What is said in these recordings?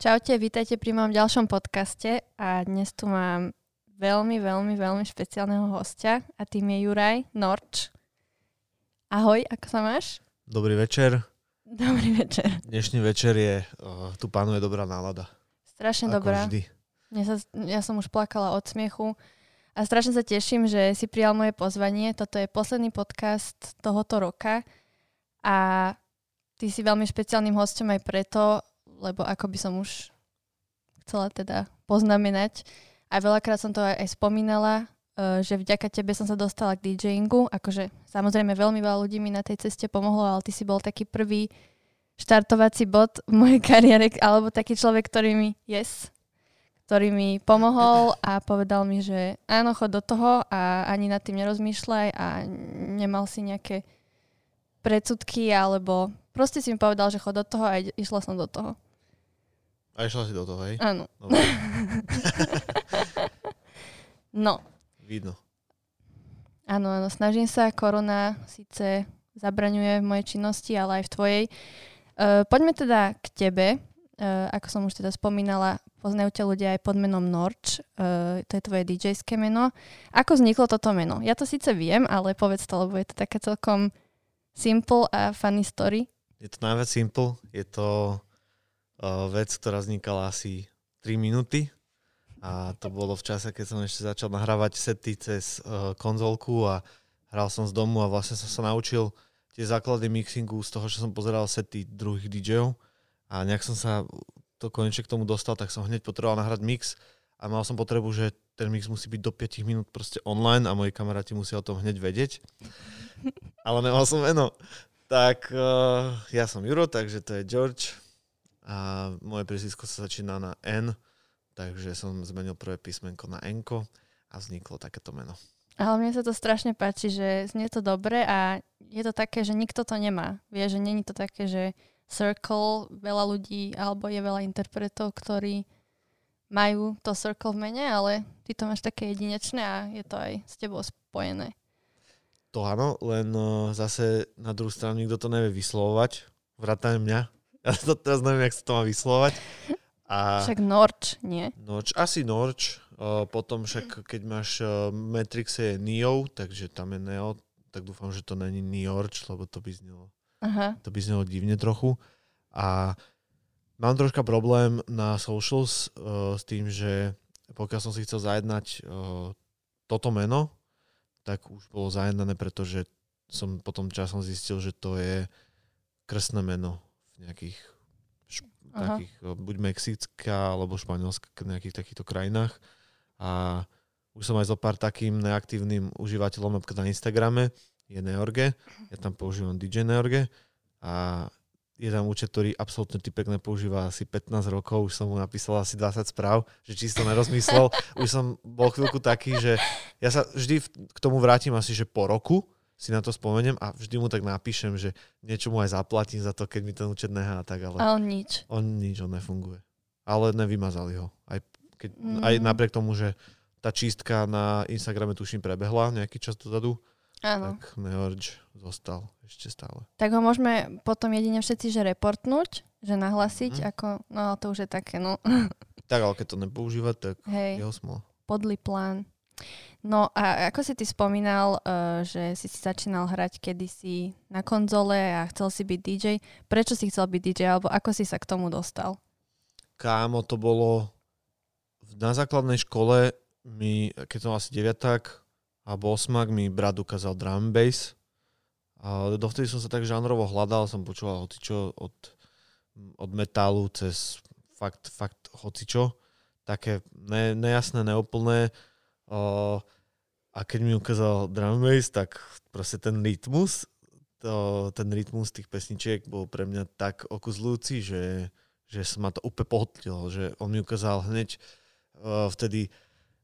Čaute, vítajte pri mojom ďalšom podcaste a dnes tu mám veľmi, veľmi, veľmi špeciálneho hostia a tým je Juraj Norč. Ahoj, ako sa máš? Dobrý večer. Dobrý večer. Dnešný večer je, uh, tu panuje dobrá nálada. Strašne ako dobrá. vždy. Ja, sa, ja som už plakala od smiechu a strašne sa teším, že si prijal moje pozvanie. Toto je posledný podcast tohoto roka a ty si veľmi špeciálnym hostom aj preto, lebo ako by som už chcela teda poznamenať, a veľakrát som to aj, aj spomínala, uh, že vďaka tebe som sa dostala k DJingu. Akože samozrejme veľmi veľa ľudí mi na tej ceste pomohlo, ale ty si bol taký prvý štartovací bod v mojej kariére, alebo taký človek, ktorý mi, yes, ktorý mi pomohol a povedal mi, že áno, chod do toho a ani nad tým nerozmýšľaj a nemal si nejaké predsudky alebo proste si mi povedal, že chod do toho a išla som do toho. A išla si do toho, hej? Áno. No, vidno. áno, áno, snažím sa. Korona síce zabraňuje v mojej činnosti, ale aj v tvojej. Uh, poďme teda k tebe. Uh, ako som už teda spomínala, poznajú ťa ľudia aj pod menom Norč. Uh, to je tvoje DJ-ské meno. Ako vzniklo toto meno? Ja to síce viem, ale povedz to, lebo je to také celkom simple a funny story. Je to najviac simple. Je to vec, ktorá vznikala asi 3 minúty. A to bolo v čase, keď som ešte začal nahrávať sety cez uh, konzolku a hral som z domu a vlastne som sa naučil tie základy mixingu z toho, že som pozeral sety druhých DJov a nejak som sa to konečne k tomu dostal, tak som hneď potreboval nahrať mix a mal som potrebu, že ten mix musí byť do 5 minút proste online a moji kamaráti musia o tom hneď vedieť. Ale nemal som meno. Tak uh, ja som Juro, takže to je George a moje prízvisko sa začína na N, takže som zmenil prvé písmenko na N a vzniklo takéto meno. Ale mne sa to strašne páči, že znie to dobre a je to také, že nikto to nemá. Vie, že není to také, že circle, veľa ľudí, alebo je veľa interpretov, ktorí majú to circle v mene, ale ty to máš také jedinečné a je to aj s tebou spojené. To áno, len uh, zase na druhú stranu nikto to nevie vyslovovať, vrátane mňa. Ja to teraz neviem, jak sa to má vyslovať. A Však Norč, nie? Noč, asi Norč, uh, potom však keď máš uh, Matrixe je Neo, takže tam je Neo, tak dúfam, že to není Niorč, lebo to by znelo Aha. to by znelo divne trochu. A mám troška problém na socials uh, s tým, že pokiaľ som si chcel zajednať uh, toto meno, tak už bolo zajednané, pretože som potom časom zistil, že to je krstné meno nejakých šp- takých, uh, buď Mexická alebo Španielska, nejakých takýchto krajinách. A už som aj zo pár takým neaktívnym užívateľom napríklad na Instagrame, je Neorge, ja tam používam DJ Neorge. A je tam účet, ktorý absolútne typek nepoužíva asi 15 rokov, už som mu napísal asi 20 správ, že čisto nerozmyslel. Už som bol chvíľku taký, že ja sa vždy k tomu vrátim asi, že po roku si na to spomeniem a vždy mu tak napíšem, že niečo mu aj zaplatím za to, keď mi ten účet nehá a tak, ale Ale nič. on nič, on nefunguje. Ale nevymazali ho. Aj, keď, Mm. aj napriek tomu, že tá čistka na Instagrame tuším prebehla nejaký čas dozadu, Áno. tak Neorge zostal ešte stále. Tak ho môžeme potom jedine všetci, že reportnúť, že nahlasiť, Mhm. ako, no ale to už je také, no, Tak, ale keď to nepoužíva, tak hej. jeho smol. podlý plán. No a ako si ty spomínal, uh, že si si začínal hrať kedysi na konzole a chcel si byť DJ. Prečo si chcel byť DJ, alebo ako si sa k tomu dostal? Kámo, to bolo na základnej škole mi, keď som asi deviatak alebo osmak, mi brat ukázal drum bass. A dovtedy som sa tak žánrovo hľadal, som počúval hocičo od, od metalu cez fakt, fakt hocičo. Také ne, nejasné, neúplné. O, a keď mi ukázal drum bass, tak proste ten rytmus, to, ten rytmus tých pesničiek bol pre mňa tak okuzlujúci, že že sa ma to úplne pohltilo, že on mi ukázal hneď uh, vtedy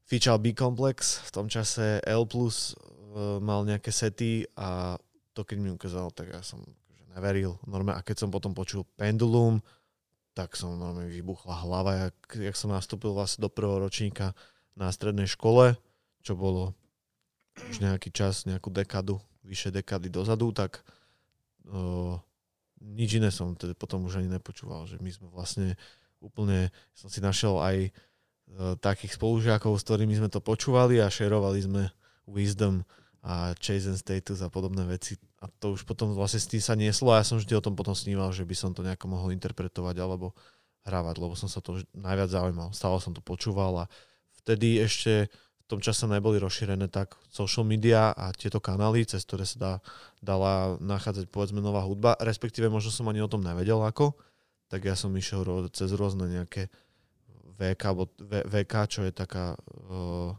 fičal B-Complex, v tom čase L+, uh, mal nejaké sety a to keď mi ukázal, tak ja som akože neveril. Normálne, a keď som potom počul Pendulum, tak som normálne vybuchla hlava, jak, jak som nastúpil vlastne do prvého ročníka na strednej škole, čo bolo už nejaký čas, nejakú dekadu, vyše dekady dozadu, tak uh, nič iné som teda potom už ani nepočúval, že my sme vlastne úplne som si našiel aj uh, takých spolužiakov, s ktorými sme to počúvali a šerovali sme Wisdom a Chase and Status a podobné veci. A to už potom vlastne s tým sa nieslo a ja som vždy o tom potom sníval, že by som to nejako mohol interpretovať alebo hrávať, lebo som sa to najviac zaujímal. Stále som to počúval a vtedy ešte v tom čase neboli rozšírené tak social media a tieto kanály, cez ktoré sa dá, dala nachádzať povedzme nová hudba, respektíve možno som ani o tom nevedel ako, tak ja som išiel cez rôzne nejaké VK, alebo VK čo je taká uh,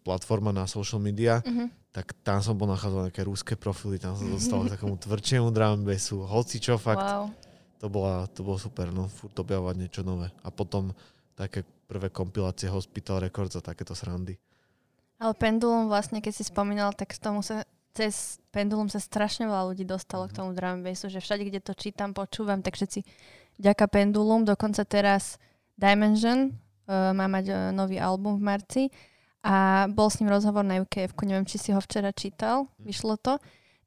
platforma na social media, uh-huh. tak tam som bol nachádzal nejaké rúské profily, tam som dostal k takému tvrdšiemu drum bassu, hoci čo fakt. Wow. To, bola, to bolo super, no, furt objavovať niečo nové. A potom také prvé kompilácie Hospital Records a takéto srandy. Ale Pendulum vlastne, keď si spomínal, tak z tomu sa cez Pendulum sa strašne veľa ľudí dostalo mm-hmm. k tomu drum bassu, že všade, kde to čítam, počúvam, tak všetci ďaká Pendulum, dokonca teraz Dimension uh, má mať uh, nový album v marci a bol s ním rozhovor na UKF, neviem, či si ho včera čítal, mm. vyšlo to,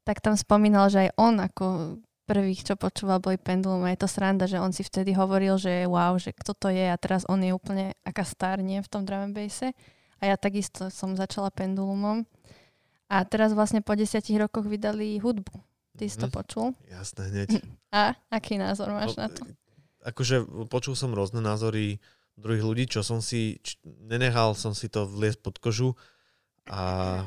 tak tam spomínal, že aj on ako prvých, čo počúval, boli Pendulum a je to sranda, že on si vtedy hovoril, že wow, že kto to je a teraz on je úplne aká starnie v tom drum. A ja takisto som začala Pendulumom. A teraz vlastne po desiatich rokoch vydali hudbu. Ty si to mhm. počul? Jasné, hneď. A aký názor máš no, na to? Akože počul som rôzne názory druhých ľudí, čo som si, č- nenehal som si to vliesť pod kožu a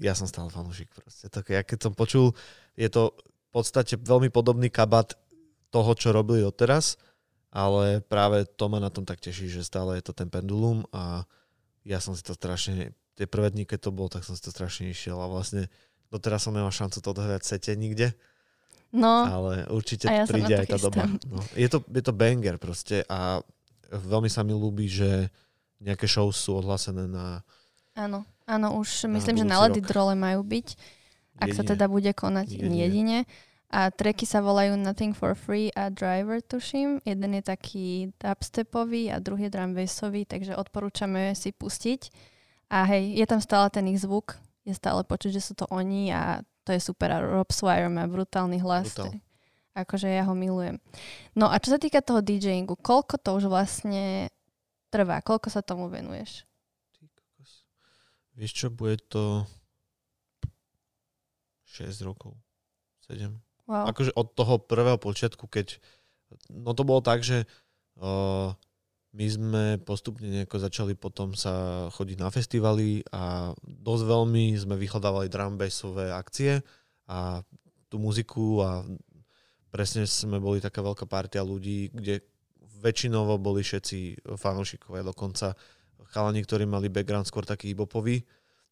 ja som stále fanúšik proste. Tak ja keď som počul, je to podstate veľmi podobný kabát toho, čo robili doteraz, ale práve to ma na tom tak teší, že stále je to ten pendulum a ja som si to strašne, tie prvé dní, keď to bol, tak som si to strašne išiel a vlastne doteraz som nemal šancu to odohrať sete nikde. No, ale určite ja príde aj tá doba. No, je, to, je to banger proste a veľmi sa mi ľúbi, že nejaké show sú odhlásené na... Áno, áno, už myslím, že na Lady Drole majú byť ak jedine. sa teda bude konať jedine. jedine. A tracky sa volajú Nothing for Free a Driver, tuším. Jeden je taký dubstepový a druhý je drum bassový, takže odporúčame si pustiť. A hej, je tam stále ten ich zvuk, je stále počuť, že sú to oni a to je super. A Rob Swire má brutálny hlas. Brutál. Akože ja ho milujem. No a čo sa týka toho DJingu, koľko to už vlastne trvá? Koľko sa tomu venuješ? Vieš čo, bude to 6 rokov. 7. Wow. Akože od toho prvého počiatku, keď... No to bolo tak, že uh, my sme postupne nejako začali potom sa chodiť na festivaly a dosť veľmi sme vyhľadávali drum akcie a tú muziku a presne sme boli taká veľká partia ľudí, kde väčšinovo boli všetci fanúšikovia, dokonca chalani, ktorí mali background skôr taký hibopový,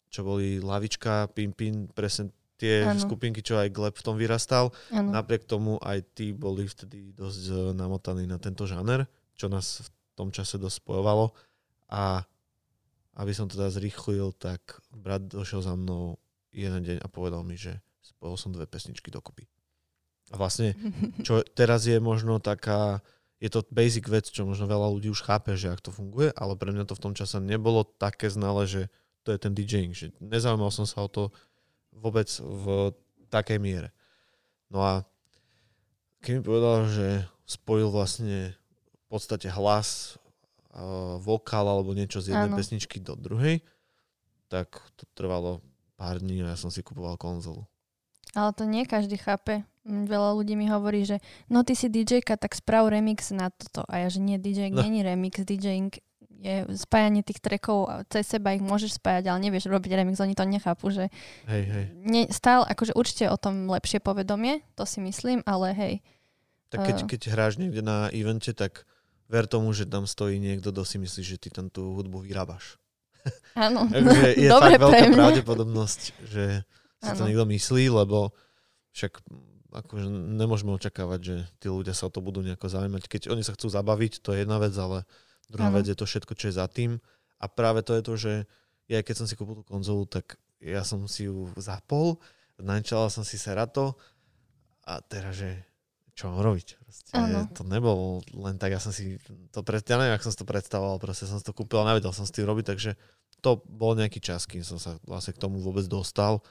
čo boli Lavička, Pimpin, presne tie ano. skupinky, čo aj Gleb v tom vyrastal. Ano. Napriek tomu aj tí boli vtedy dosť e, namotaní na tento žáner, čo nás v tom čase dosť spojovalo. A aby som teda zrýchlil, tak brat došiel za mnou jeden deň a povedal mi, že spojil som dve pesničky dokopy. A vlastne, čo teraz je možno taká, je to basic vec, čo možno veľa ľudí už chápe, že ak to funguje, ale pre mňa to v tom čase nebolo také znale, že to je ten DJing, že nezaujímal som sa o to, vôbec v takej miere. No a keď mi povedal, že spojil vlastne v podstate hlas, vokál alebo niečo z jednej ano. pesničky do druhej, tak to trvalo pár dní a ja som si kupoval konzolu. Ale to nie každý chápe. Veľa ľudí mi hovorí, že no ty si DJka, tak sprav remix na toto. A ja, že nie, DJ no. není remix, DJing je spájanie tých trackov, cez seba ich môžeš spájať, ale nevieš robiť remix, oni to nechápu, že hej, hej. Ne, stále, akože určite o tom lepšie povedomie, to si myslím, ale hej. Tak keď, uh, keď hráš niekde na evente, tak ver tomu, že tam stojí niekto, kto si myslí, že ty tam tú hudbu vyrábaš. Áno, je Dobre fakt veľká pravdepodobnosť, že si ano. to niekto myslí, lebo však akože nemôžeme očakávať, že tí ľudia sa o to budú nejako zaujímať. Keď oni sa chcú zabaviť, to je jedna vec, ale Druhá ano. vec je to všetko, čo je za tým. A práve to je to, že ja keď som si kúpil tú konzolu, tak ja som si ju zapol, načala som si Serato a teraz, že čo mám robiť? Proste, to nebolo len tak, ja som si to pred, ja neviem, ak som si to predstavoval, proste som si to kúpil a nevedel som s tým robiť, takže to bol nejaký čas, kým som sa vlastne k tomu vôbec dostal.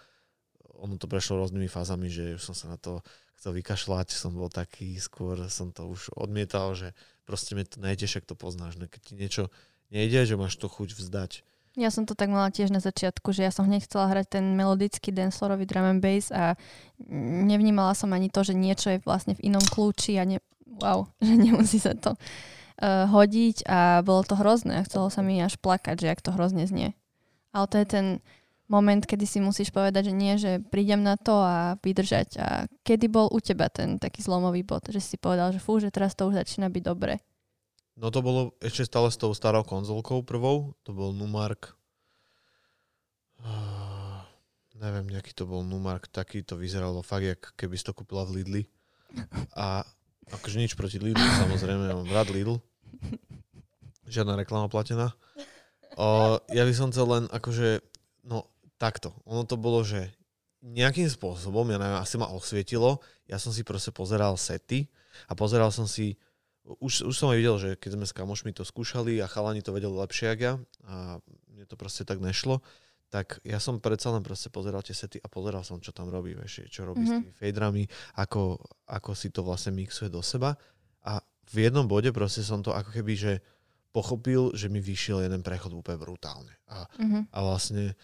Ono to prešlo rôznymi fázami, že už som sa na to chcel vykašľať, som bol taký, skôr som to už odmietal, že proste mi to nejde, však to poznáš, ne? keď ti niečo nejde, že máš to chuť vzdať. Ja som to tak mala tiež na začiatku, že ja som hneď chcela hrať ten melodický dancefloorový drum and bass a nevnímala som ani to, že niečo je vlastne v inom kľúči a ne, wow, že nemusí sa to uh, hodiť a bolo to hrozné a chcelo sa mi až plakať, že ak to hrozne znie. Ale to je ten, moment, kedy si musíš povedať, že nie, že prídem na to a vydržať. A kedy bol u teba ten taký zlomový bod, že si povedal, že fú, že teraz to už začína byť dobre? No to bolo ešte stále s tou starou konzolkou prvou, to bol Numark. Uh, neviem, nejaký to bol Numark, taký to vyzeralo fakt, jak keby si to kúpila v Lidli. A akože nič proti Lidlu, samozrejme, ja mám rád Lidl. Žiadna reklama platená. Uh, ja by som chcel len akože, no takto. Ono to bolo, že nejakým spôsobom, ja neviem, asi ma osvietilo, ja som si proste pozeral sety a pozeral som si, už, už som aj videl, že keď sme s kamošmi to skúšali a chalani to vedeli lepšie ako ja a mne to proste tak nešlo, tak ja som predsa len proste pozeral tie sety a pozeral som, čo tam robí, vieš, čo robí mm-hmm. s mhm. tými fadrami, ako, ako si to vlastne mixuje do seba a v jednom bode proste som to ako keby, že pochopil, že mi vyšiel jeden prechod úplne brutálne. A, mm-hmm. a vlastne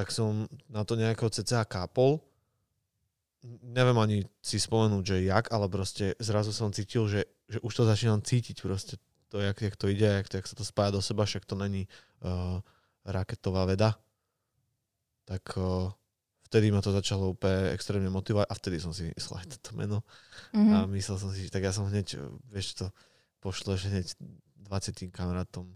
tak som na to nejako cca kápol. Neviem ani si spomenúť, že jak, ale proste zrazu som cítil, že, že už to začínam cítiť proste to, jak, jak to ide, jak, to, jak sa to spája do seba, však to není uh, raketová veda. Tak uh, vtedy ma to začalo úplne extrémne motivovať a vtedy som si myslel aj toto meno. Mm-hmm. A myslel som si, tak ja som hneď, vieš to, pošle, že hneď 20 kamarátom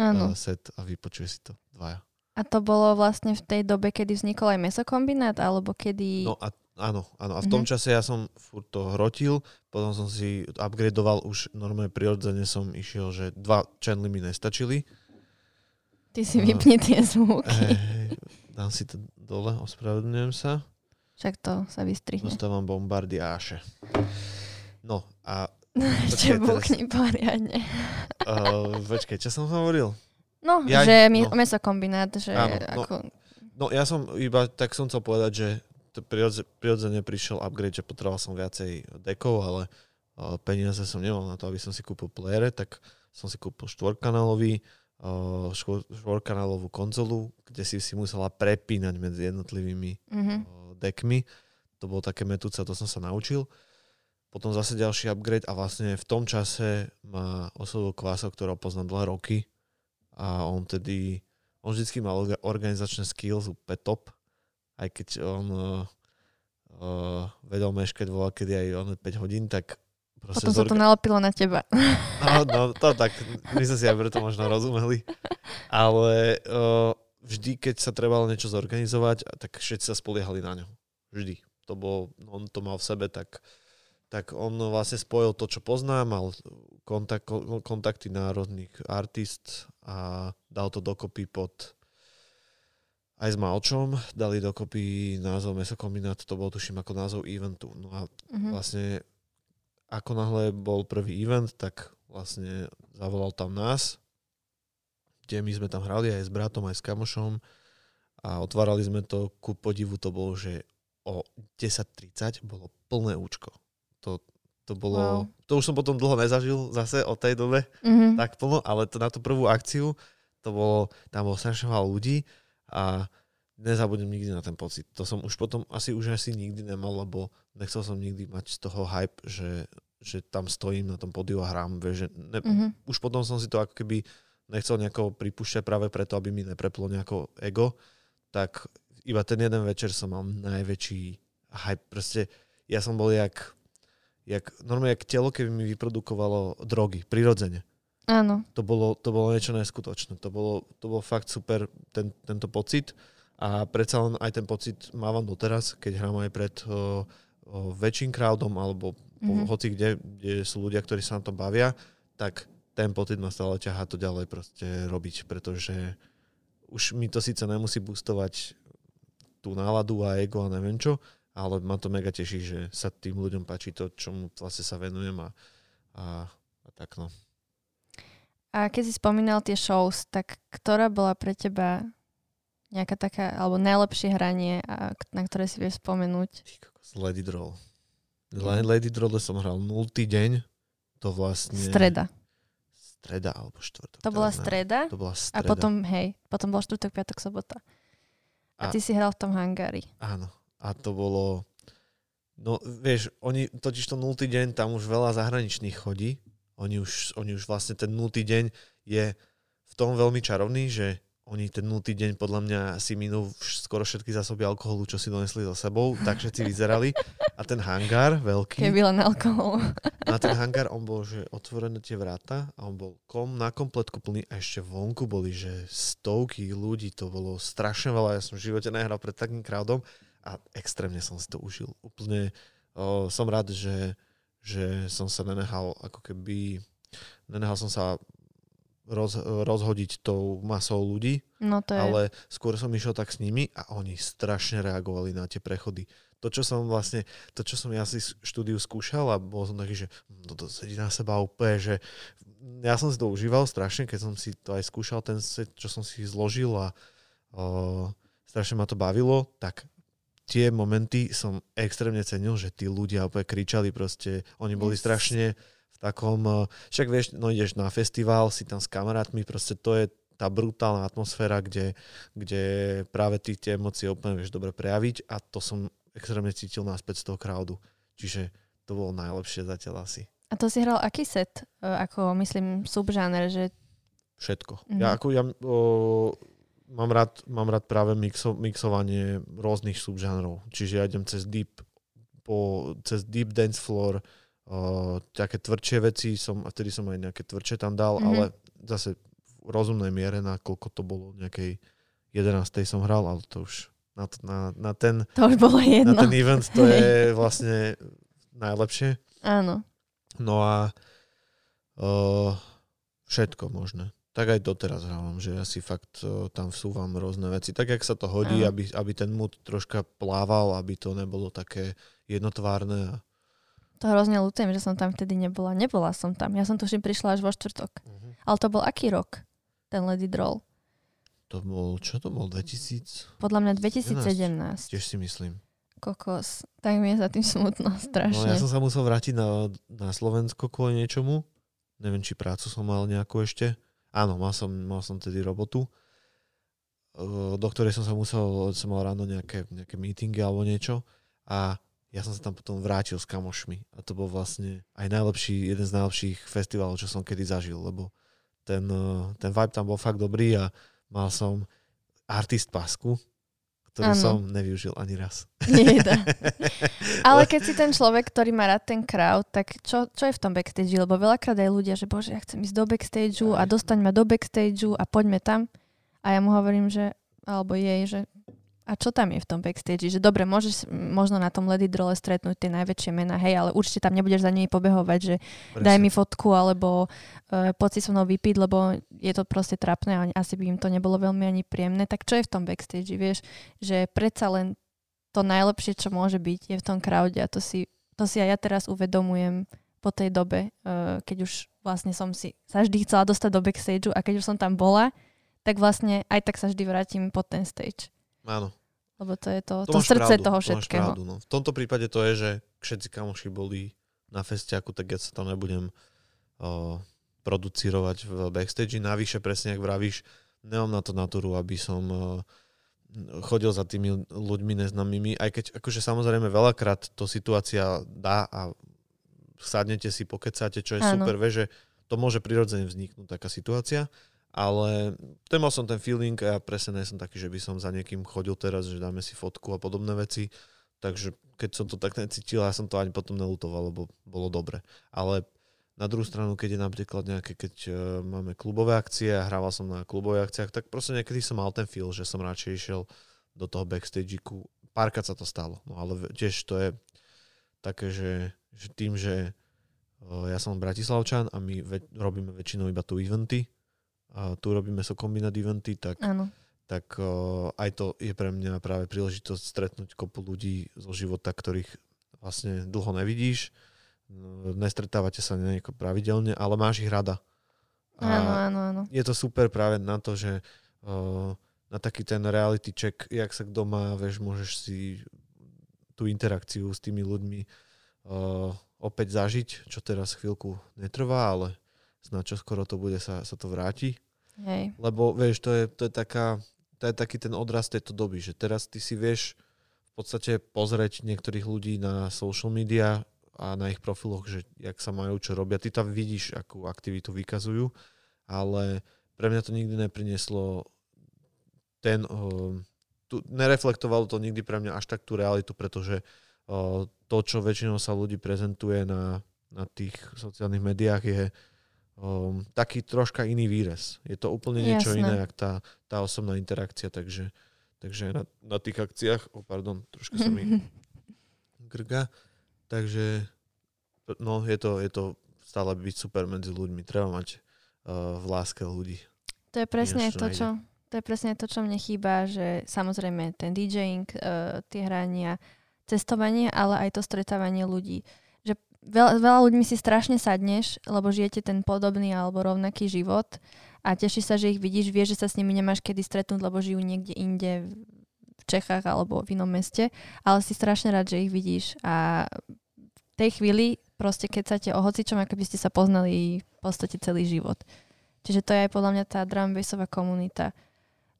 uh, set a vypočuje si to dvaja. A to bolo vlastne v tej dobe, kedy vznikol aj mesokombinát, alebo kedy... No a áno, áno. A v tom mm-hmm. čase ja som furt to hrotil, potom som si upgradeoval už normálne prirodzene som išiel, že dva channely mi nestačili. Ty si vypni tie zvuky. Hey, dám si to dole, ospravedlňujem sa. Však to sa vystrihne. Dostávam bombardiáše. No a... Ešte búkni poriadne. Uh, počkej, čo som hovoril? No, ja, že mi, no. mesokombinát, že Áno, no, ako... No ja som iba, tak som chcel povedať, že prirodzene prišiel upgrade, že potreboval som viacej dekov, ale uh, peniaze som nemal na to, aby som si kúpil playere, tak som si kúpil štvorkanálový, uh, štvorkanálovú konzolu, kde si si musela prepínať medzi jednotlivými mm-hmm. uh, dekmi. To bolo také metúce, to som sa naučil. Potom zase ďalší upgrade a vlastne v tom čase ma oslovil kvások, ktorého poznám dlhé roky a on tedy, on vždycky mal organizačné skills úplne top, aj keď on uh, uh, vedel meškať voľa kedy aj on 5 hodín, tak proste... Potom sa to nalepilo na teba. No, no to tak, my sme si aj preto možno rozumeli. Ale uh, vždy, keď sa trebalo niečo zorganizovať, tak všetci sa spoliehali na ňo. Vždy. To bol, on to mal v sebe, tak tak on vlastne spojil to, čo poznám, mal kontakt, kontakty národných artist a dal to dokopy pod aj s Malčom, dali dokopy názov Mesokombinát, to bol tuším ako názov eventu. No a mm-hmm. vlastne ako náhle bol prvý event, tak vlastne zavolal tam nás, kde my sme tam hrali aj s bratom, aj s kamošom a otvárali sme to, ku podivu to bolo, že o 10.30 bolo plné účko to, to bolo, wow. to už som potom dlho nezažil zase od tej dobe, mm-hmm. tak plno, ale to na tú prvú akciu, to bolo, tam bolo strašne veľa ľudí a nezabudnem nikdy na ten pocit. To som už potom asi už asi nikdy nemal, lebo nechcel som nikdy mať z toho hype, že, že tam stojím na tom podiu a hrám. Vieš, že ne, mm-hmm. Už potom som si to ako keby nechcel nejako pripúšťať práve preto, aby mi nepreplo nejako ego, tak iba ten jeden večer som mal najväčší hype. Proste ja som bol jak jak, normálne jak telo, keby mi vyprodukovalo drogy, prirodzene. Áno. To bolo, to bolo niečo neskutočné. To bolo, to bolo fakt super, ten, tento pocit. A predsa len aj ten pocit mávam doteraz, keď hrám aj pred o, o väčším crowdom alebo mm-hmm. hoci kde, kde sú ľudia, ktorí sa na to bavia, tak ten pocit ma stále ťahá to ďalej proste robiť, pretože už mi to síce nemusí boostovať tú náladu a ego a neviem čo, ale ma to mega teší, že sa tým ľuďom páči to, čomu vlastne sa venujem a, a, a tak no. A keď si spomínal tie shows, tak ktorá bola pre teba nejaká taká, alebo najlepšie hranie, a, na ktoré si vieš spomenúť? Let it roll. Lady Drole som hral 0. deň, to vlastne... Streda. Streda alebo štvrtok. To bola streda To bola a streda. potom, hej, potom bol štvrtok, piatok, sobota. A, A- ty si hral v tom hangári. Áno. A to bolo... No, vieš, oni totiž to 0. deň, tam už veľa zahraničných chodí. Oni už, oni už vlastne ten 0. deň je v tom veľmi čarovný, že oni ten 0. deň podľa mňa si minú skoro všetky zásoby alkoholu, čo si donesli so sebou, tak všetci vyzerali. A ten hangár veľký, Keby len alkohol. na ten hangár on bol, že otvorené tie vráta a on bol kom, na kompletku plný a ešte vonku boli, že stovky ľudí, to bolo strašne veľa, ja som v živote nehral pred takým crowdom a extrémne som si to užil. Úplne o, som rád, že, že som sa nenehal ako keby, nenehal som sa roz, rozhodiť tou masou ľudí, No to je... ale skôr som išiel tak s nimi a oni strašne reagovali na tie prechody. To, čo som vlastne, to, čo som ja si štúdiu skúšal a bol som taký, že hm, toto sedí na seba úplne, že ja som si to užíval strašne, keď som si to aj skúšal, ten set, čo som si zložil a o, strašne ma to bavilo, tak tie momenty som extrémne cenil, že tí ľudia úplne kričali proste, oni boli Yes. strašne v takom, eh, však vieš, no ideš na festival, si tam s kamarátmi, proste to je tá brutálna atmosféra, kde, kde práve ty tie emócie úplne vieš dobre prejaviť a to som extrémne cítil náspäť z toho crowdu. Čiže to bolo najlepšie zatiaľ asi. A to si hral aký set? E, Ako, myslím, subžáner, že... Všetko. Mhm. Ja ako ja o, mám, rád, mám rád práve mixo, mixovanie rôznych subžánrov. Čiže ja idem cez deep, po, cez deep dance floor, o, také tvrdšie veci, som, a vtedy som aj nejaké tvrdšie tam dal, Mhm. ale zase v rozumnej miere, na koľko to bolo, nejakej 11. som hral, ale to už na, na, na, ten, To už bolo na jedno. ten event to je vlastne najlepšie. Áno. No a uh, všetko možné. Tak aj doteraz hrávam, že ja si fakt uh, tam vsúvam rôzne veci. Tak, jak sa to hodí, aby, aby ten mood troška plával, aby to nebolo také jednotvárne. To hrozne ľutujem, že som tam vtedy nebola. Nebola som tam. Ja som tuším prišla až vo štvrtok. Ale to bol aký rok? Ten Lady Droll. To bol, čo to bol, 2000? Podľa mňa 2017. Tiež si myslím. Kokos. Tak mi je za tým smutno No strašne. ja som sa musel vrátiť na, na Slovensko kvôli niečomu. Neviem, či prácu som mal nejakú ešte. Áno, mal som, mal som tedy robotu, eh, do ktorej som sa musel, som mal ráno nejaké, nejaké meetingy alebo niečo a ja som sa tam potom vrátil s kamošmi a to bol vlastne aj najlepší, jeden z najlepších festivalov, čo som kedy zažil, lebo ten, eh, ten vibe tam bol fakt dobrý a mal som artist pasku, ktorú Áno. som nevyužil ani raz. Jeda. Ale keď si ten človek, ktorý má rád ten crowd, tak čo, čo je v tom backstage? Lebo veľakrát aj ľudia, že bože, ja chcem ísť do backstageu a dostaň ma do backstageu a poďme tam. A ja mu hovorím, že, alebo jej, že a čo tam je v tom backstage? Že dobre, môžeš možno na tom Lady Drole stretnúť tie najväčšie mená, hej, ale určite tam nebudeš za nimi pobehovať, že daj mi fotku alebo uh, poď si so mnou vypiť, lebo je to proste trapné a asi by im to nebolo veľmi ani príjemné. Tak čo je v tom backstage, vieš? Že predsa len to najlepšie, čo môže byť, je v tom crowde a to si, to si aj ja teraz uvedomujem po tej dobe, uh, keď už vlastne som si sa vždy chcela dostať do backstageu a keď už som tam bola, tak vlastne aj tak sa vždy vrátim pod ten stage. Áno. Lebo to je to, To to, srdce pravdu, toho to všetkého. pravdu, no. V tomto prípade to je, že všetci kamoši boli na festiaku, tak ja sa tam nebudem o, producírovať v backstage. Navyše, presne ak vravíš, nemám na to natúru, aby som o, chodil za tými ľuďmi neznámymi, aj keď akože samozrejme veľakrát to situácia dá a sadnete si, pokecáte, čo je Áno. super, vie, že to môže prirodzene vzniknúť taká situácia, ale ten mal som ten feeling a ja presne nie som taký, že by som za niekým chodil teraz, že dáme si fotku a podobné veci, takže keď som to tak necítil, ja som to ani potom nelutoval, lebo bolo dobre. Ale na druhú stranu, keď je napríklad nejaké, keď uh, máme klubové akcie a hrával som na klubových akciách, tak proste niekedy som mal ten feel, že som radšej išiel do toho backstageiku. Párkrát sa to stalo, no ale tiež to je také, že, že tým, že uh, ja som Bratislavčan a my ve- robíme väčšinou iba tu eventy, a tu robíme so kombinát eventy, tak Áno. tak uh, aj to je pre mňa práve príležitosť stretnúť kopu ľudí zo života, ktorých vlastne dlho nevidíš, nestretávate sa nejako pravidelne, ale máš ich rada. Áno, áno, áno. je to super práve na to, že uh, na taký ten reality check, jak sa kto má, vieš, môžeš si tú interakciu s tými ľuďmi uh, opäť zažiť, čo teraz chvíľku netrvá, ale snad čo skoro to bude, sa, sa to vráti. Hej. Lebo vieš, to je, to je taká, to je taký ten odraz tejto doby, že teraz ty si vieš v podstate pozrieť niektorých ľudí na social media a na ich profiloch, že jak sa majú, čo robia. Ty tam vidíš, akú aktivitu vykazujú, ale pre mňa to nikdy neprinieslo ten, uh, tu, nereflektovalo to nikdy pre mňa až tak tú realitu, pretože uh, to, čo väčšinou sa ľudí prezentuje na, na tých sociálnych médiách je um, taký troška iný výraz. Je to úplne niečo Jasné. iné, jak tá, tá osobná interakcia, takže, takže na, na tých akciách, oh, pardon, troška sa mi grga, takže no, je to, je to stále byť super medzi ľuďmi. Treba mať uh, v láske ľudí. To je presne Ináč to čo, to je presne to, čo mne chýba, že samozrejme ten DJing, uh, tie hrania, cestovanie, ale aj to stretávanie ľudí. Že veľa, veľa ľuďmi si strašne sadneš, lebo žijete ten podobný alebo rovnaký život a tešíš sa, že ich vidíš, vieš, že sa s nimi nemáš kedy stretnúť, lebo žijú niekde inde v Čechách alebo v inom meste, ale si strašne rád, že ich vidíš a v tej chvíli proste keď sa o hocičom, ako by ste sa poznali v podstate celý život. Čiže to je aj podľa mňa tá drum bassová komunita.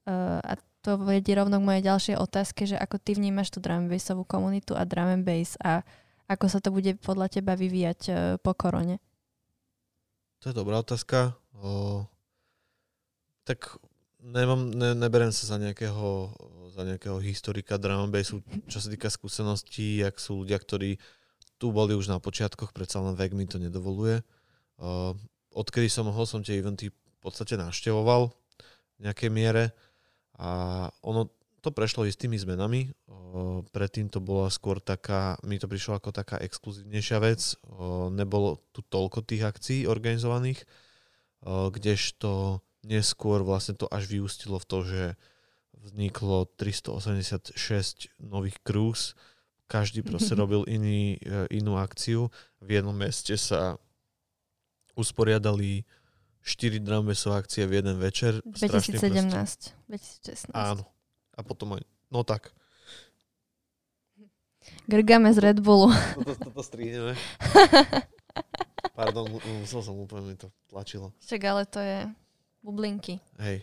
Uh, a to vedie rovno k mojej ďalšej otázke, že ako ty vnímaš tú drum bassovú komunitu a drum and bass a ako sa to bude podľa teba vyvíjať uh, po korone? To je dobrá otázka. O, tak nemám, ne, neberiem sa za nejakého, za nejakého historika drum and bassu, čo sa týka skúseností, jak sú ľudia, ktorí tu boli už na počiatkoch, predsa len vek mi to nedovoluje. O, odkedy som mohol, som tie eventy v podstate navštevoval v nejakej miere a ono to prešlo istými zmenami. O, predtým to bola skôr taká, mi to prišlo ako taká exkluzívnejšia vec. O, nebolo tu toľko tých akcií organizovaných, o, kdežto neskôr vlastne to až vyústilo v to, že vzniklo 386 nových cruise, každý proste robil iný, e, inú akciu. V jednom meste sa usporiadali 4 drumbasové akcie v jeden večer. Strašne 2017, proste- 2016. Áno. A potom aj, no tak. Grgame z Red Bullu. Toto, toto strihneme. Pardon, mu- musel som úplne, mi to tlačilo. Však ale to je bublinky. Hej.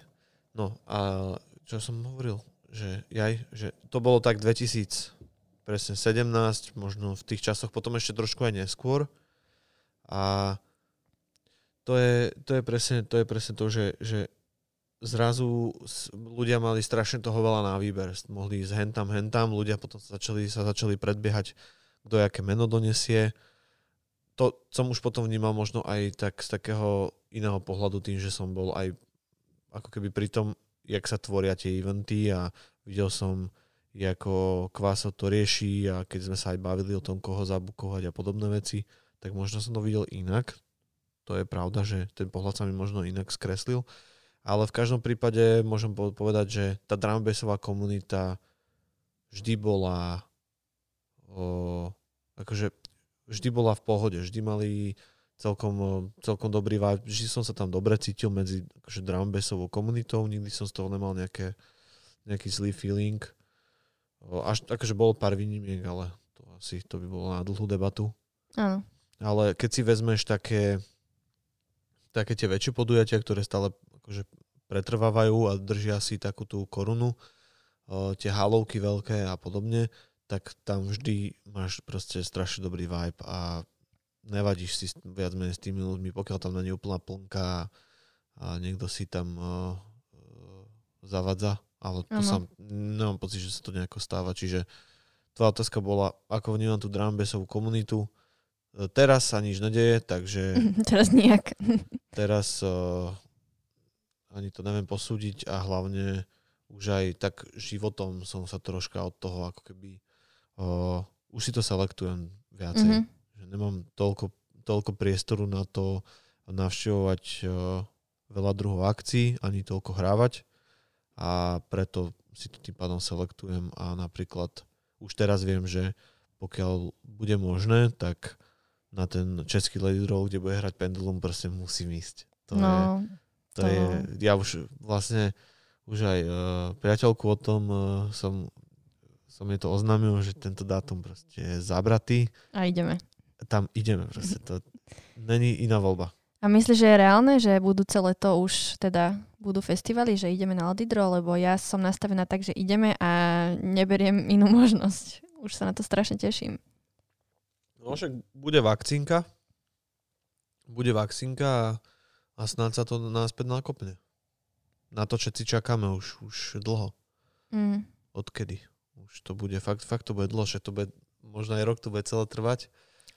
No a čo som hovoril? Že, jaj, že to bolo tak 2000, presne 17, možno v tých časoch, potom ešte trošku aj neskôr. A to je, to je, presne, to, je presne to, že, že zrazu ľudia mali strašne toho veľa na výber. Mohli ísť hentam, hentam, ľudia potom sa začali, sa začali predbiehať, kto aké meno donesie. To som už potom vnímal možno aj tak z takého iného pohľadu tým, že som bol aj ako keby pri tom, jak sa tvoria tie eventy a videl som, ako Kváso to rieši a keď sme sa aj bavili o tom, koho zabukovať a podobné veci, tak možno som to videl inak. To je pravda, že ten pohľad sa mi možno inak skreslil. Ale v každom prípade môžem po- povedať, že tá drumbassová komunita vždy bola o, akože vždy bola v pohode, vždy mali celkom, celkom dobrý vibe, vždy som sa tam dobre cítil medzi akože drumbassovou komunitou, nikdy som z toho nemal nejaké, nejaký zlý feeling. O, až akože bolo pár výnimiek, ale to asi to by bolo na dlhú debatu. Áno. Ale keď si vezmeš také, také tie väčšie podujatia, ktoré stále akože pretrvávajú a držia si takú tú korunu, o, tie halovky veľké a podobne, tak tam vždy máš proste strašne dobrý vibe a nevadíš si viac menej s tými ľuďmi, pokiaľ tam není úplná plnka a niekto si tam o, zavadza, ale to Áno. sa, nemám pocit, že sa to nejako stáva, čiže tvoja otázka bola, ako vnímam tú drumbassovú komunitu. E, Teraz sa nič nedeje, takže Teraz nejak. teraz uh, ani to neviem posúdiť a hlavne už aj tak životom som sa troška od toho ako keby uh, už si to selektujem viacej. Mhm. Že nemám toľko, toľko priestoru na to navštevovať uh, veľa druhov akcií, ani toľko hrávať a preto si to tým pádom selektujem a napríklad už teraz viem, že pokiaľ bude možné, tak na ten český Lady Roll, kde bude hrať Pendulum, proste musím ísť. To je, No, to to- je, ja už vlastne už aj uh, priateľku o tom uh, som, som jej to oznámil, že tento dátum proste je zabratý a ideme. tam ideme proste. To není iná voľba. A myslíš, že je reálne, že budúce leto už teda budú festivaly, že ideme na Aldidro, lebo ja som nastavená tak, že ideme a neberiem inú možnosť. Už sa na to strašne teším. No však bude vakcínka. Bude vakcínka a, a snáď sa to náspäť nakopne. Na to všetci čakáme už, už dlho. Mm. Odkedy? Už to bude, fakt, fakt to bude dlho, že to bude, možno aj rok to bude celé trvať.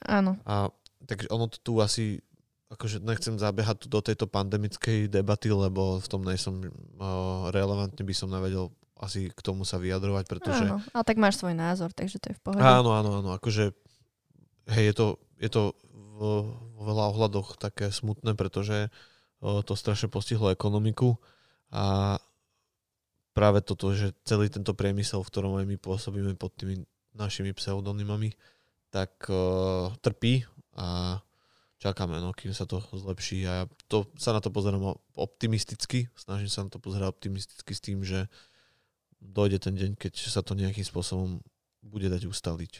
Áno. A takže ono to tu asi, akože nechcem zabiehať tu do tejto pandemickej debaty, lebo v tom nejsom uh, relevantne by som nevedel asi k tomu sa vyjadrovať, pretože... Áno, ale tak máš svoj názor, takže to je v pohode. Áno, áno, áno, akože hej, je to, je to v, vo veľa ohľadoch také smutné, pretože to strašne postihlo ekonomiku a práve toto, že celý tento priemysel, v ktorom aj my pôsobíme pod tými našimi pseudonymami, tak uh, trpí a čakáme, no, kým sa to zlepší a ja to, sa na to pozerám optimisticky, snažím sa na to pozerať optimisticky s tým, že dojde ten deň, keď sa to nejakým spôsobom bude dať ustaliť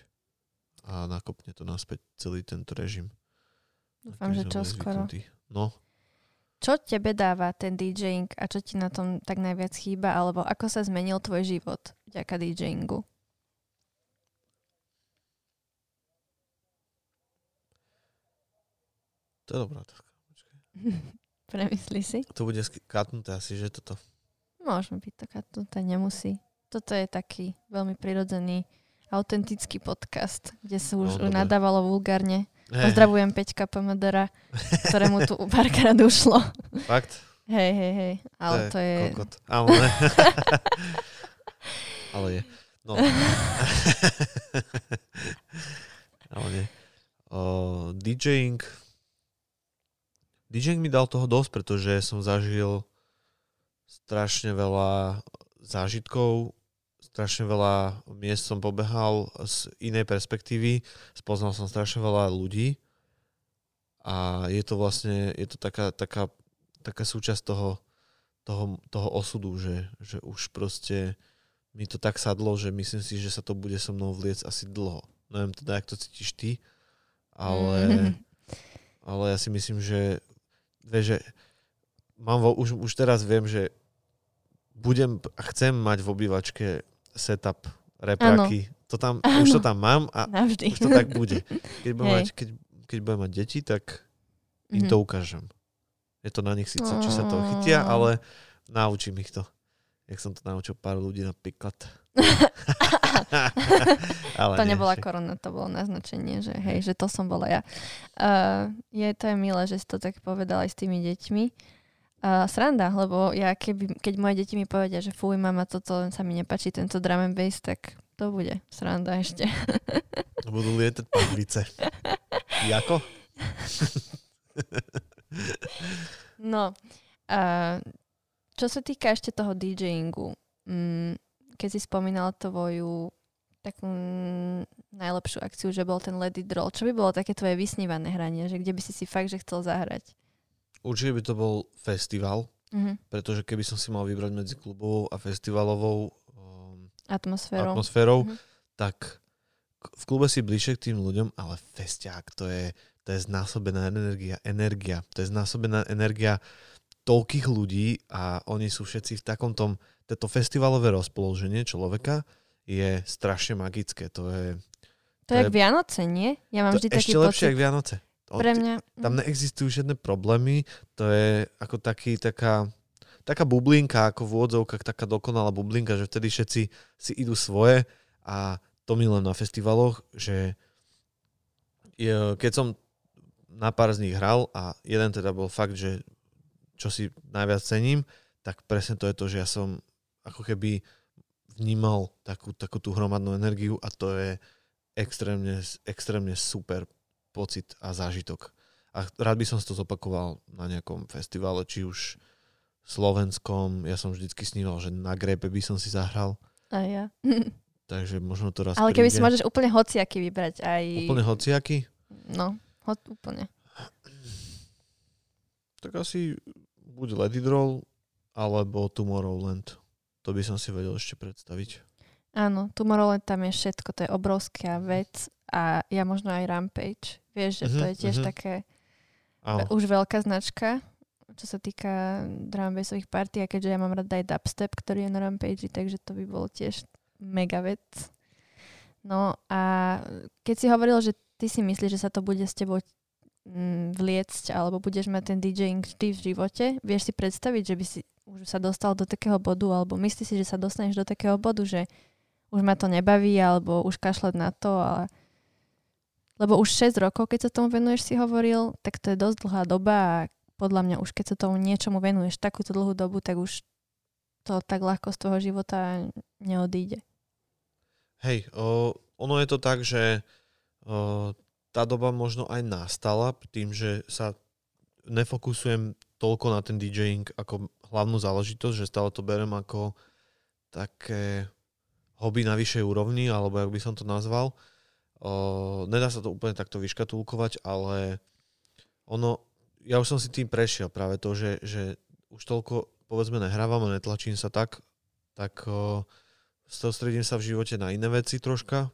a nakopne to naspäť celý tento režim. Dúfam, že čo skoro. No. Čo tebe dáva ten DJing a čo ti na tom tak najviac chýba, alebo ako sa zmenil tvoj život vďaka DJingu? To je dobrá otázka. Premyslí si? To bude katnuté asi, že toto. Môžeme byť to katnuté, nemusí. Toto je taký veľmi prirodzený, autentický podcast, kde sa už no, nadávalo vulgárne. Pozdravujem Peťka Pomodora, ktorému tu párkrát ušlo. Fakt? Hej, hej, hej. Ale to je... To je... Ale ne. Ale je. No. Ale nie. Uh, DJing DJing mi dal toho dosť, pretože som zažil strašne veľa zážitkov, strašne veľa miest som pobehal z inej perspektívy, spoznal som strašne veľa ľudí a je to vlastne, je to taká, taká, taká súčasť toho, toho, toho osudu, že, že už proste mi to tak sadlo, že myslím si, že sa to bude so mnou vliec asi dlho. Neviem teda, jak to cítiš ty, ale, ale ja si myslím, že vieš, že mám vo, už, už teraz viem, že budem a chcem mať v obývačke setup repraky. To tam, ano. už to tam mám a Navždy. už to tak bude. Keď budem, mať, keď, keď budem mať deti, tak im mm-hmm. to ukážem. Je to na nich síce, či sa to chytia, ale naučím ich to. Jak som to naučil pár ľudí napríklad. Ale to nie, nebola však. korona, to bolo naznačenie, že hej, že to som bola ja. Uh, je to je milé, že si to tak povedal aj s tými deťmi. Uh, sranda, lebo ja keby, keď moje deti mi povedia, že fuj mama, toto sa mi nepačí, tento drum and bass, tak to bude sranda ešte. Budú lietať padlice. Jako? no, uh, čo sa týka ešte toho DJingu, mm, keď si spomínal tvoju takú najlepšiu akciu, že bol ten Let It Roll. Čo by bolo také tvoje vysnívané hranie, že kde by si si fakt, že chcel zahrať? Určite by to bol festival, uh-huh. pretože keby som si mal vybrať medzi klubovou a festivalovou um, atmosférou, atmosférou uh-huh. tak v klube si bližšie k tým ľuďom, ale festiák, to je, to je znásobená energia, energia, to je znásobená energia toľkých ľudí a oni sú všetci v takom tom, toto festivalové rozpoloženie človeka je strašne magické. To je... To, to je, je Vianoce, nie? Ja mám vždy taký ešte lepšie ako Vianoce. Pre mňa... Tam mm. neexistujú žiadne problémy, to je ako taký, taká, taká bublinka, ako v úvodzovkách, taká dokonalá bublinka, že vtedy všetci si idú svoje a to milujem na festivaloch, že je, keď som na pár z nich hral a jeden teda bol fakt, že čo si najviac cením, tak presne to je to, že ja som ako keby vnímal takú, takú tú hromadnú energiu a to je extrémne, extrémne super pocit a zážitok. A rád by som si to zopakoval na nejakom festivale, či už slovenskom. Ja som vždycky sníval, že na grepe by som si zahral. A ja. Takže možno to raz Ale keby príde. si môžeš úplne hociaky vybrať. Aj... Úplne hociaky? No, ho, úplne. Tak asi buď Let It Roll, alebo Tomorrowland. To by som si vedel ešte predstaviť. Áno, Tomorrowland tam je všetko, to je obrovská vec a ja možno aj Rampage, Vieš, že to Mhm, je tiež mhm. také Áno. už veľká značka, čo sa týka drum bassových partí a keďže ja mám rada aj dubstep, ktorý je na Rampage, takže to by bolo tiež mega vec. No a keď si hovoril, že ty si myslíš, že sa to bude s tebou mm, vliecť alebo budeš mať ten DJing vždy v živote, vieš si predstaviť, že by si už sa dostal do takého bodu alebo myslíš si, že sa dostaneš do takého bodu, že už ma to nebaví alebo už kašľať na to ale lebo už 6 rokov, keď sa tomu venuješ, si hovoril, tak to je dosť dlhá doba a podľa mňa už keď sa tomu niečomu venuješ takúto dlhú dobu, tak už to tak ľahko z tvojho života neodíde. Hej, o, ono je to tak, že o, tá doba možno aj nastala tým, že sa nefokusujem toľko na ten DJing ako hlavnú záležitosť, že stále to berem ako také hobby na vyššej úrovni, alebo jak by som to nazval. O, nedá sa to úplne takto vyškatulkovať, ale ono, ja už som si tým prešiel práve to, že, že už toľko povedzme nehrávam a netlačím sa tak, tak o, sústredím sa v živote na iné veci troška,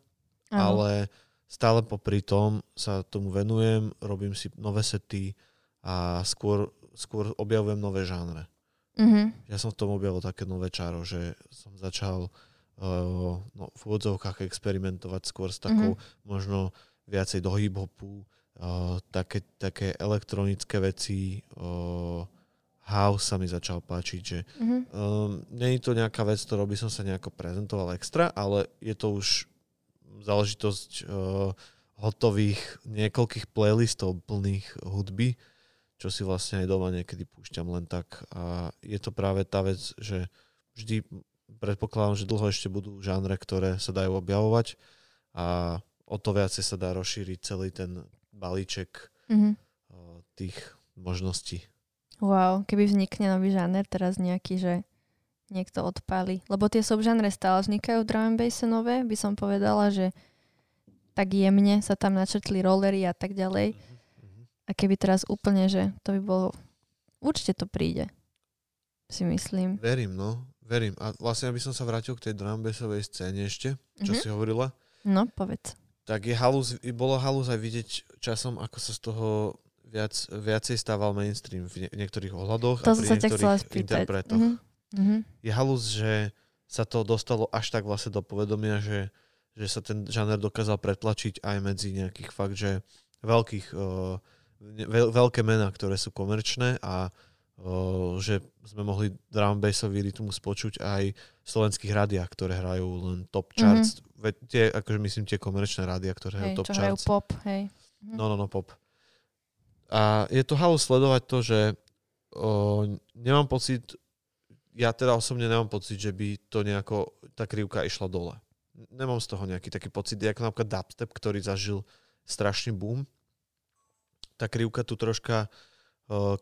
Áno. ale stále popri tom sa tomu venujem, robím si nové sety a skôr, skôr objavujem nové žánre. Mhm. Ja som v tom objavil také nové čaro, že som začal no, v úvodzovkách experimentovať skôr s takou možno viacej do hip-hopu, uh, také, také elektronické veci, uh, house sa mi začal páčiť, že Mhm. Um, Není to nejaká vec, ktorou by som sa nejako prezentoval extra, ale je to už záležitosť uh, hotových niekoľkých playlistov plných hudby, čo si vlastne aj doma niekedy púšťam len tak. A je to práve tá vec, že vždy predpokladám, že dlho ešte budú žánre, ktoré sa dajú objavovať a o to viacej sa dá rozšíriť celý ten balíček Mhm. uh, tých možností. Wow, keby vznikne nový žáner, teraz nejaký, že niekto odpáli. Lebo tie subžánre stále vznikajú v drum and basse nové, by som povedala, že tak jemne sa tam načrtli rollery a tak ďalej. Mhm. A keby teraz úplne, že to by bolo... Určite to príde, si myslím. Verím, no. Verím. A vlastne, aby som sa vrátil k tej drumbassovej scéne ešte, čo Mhm. si hovorila, No, povedz. tak je halus, bolo halus aj vidieť časom, ako sa z toho viac, viacej stával mainstream v ne- niektorých ohľadoch To a pri sa niektorých interpretoch. Mhm. Mhm. Je halus, že sa to dostalo až tak vlastne do povedomia, že, že sa ten žáner dokázal pretlačiť aj medzi nejakých fakt, že veľkých, uh, veľ, veľké mená, ktoré sú komerčné a že sme mohli drum bassový rytmus počuť aj v slovenských rádiách, ktoré hrajú len top charts. Mm-hmm. Tie, akože myslím tie komerčné rádia, ktoré hrajú Hej, top čo hrajú charts. pop, hej. Mhm. No, no, no, pop. A je to halus sledovať to, že o, nemám pocit, ja teda osobne nemám pocit, že by to nejako, tá krivka išla dole. Nemám z toho nejaký taký pocit, ako napríklad dubstep, ktorý zažil strašný boom. Tá krivka tu troška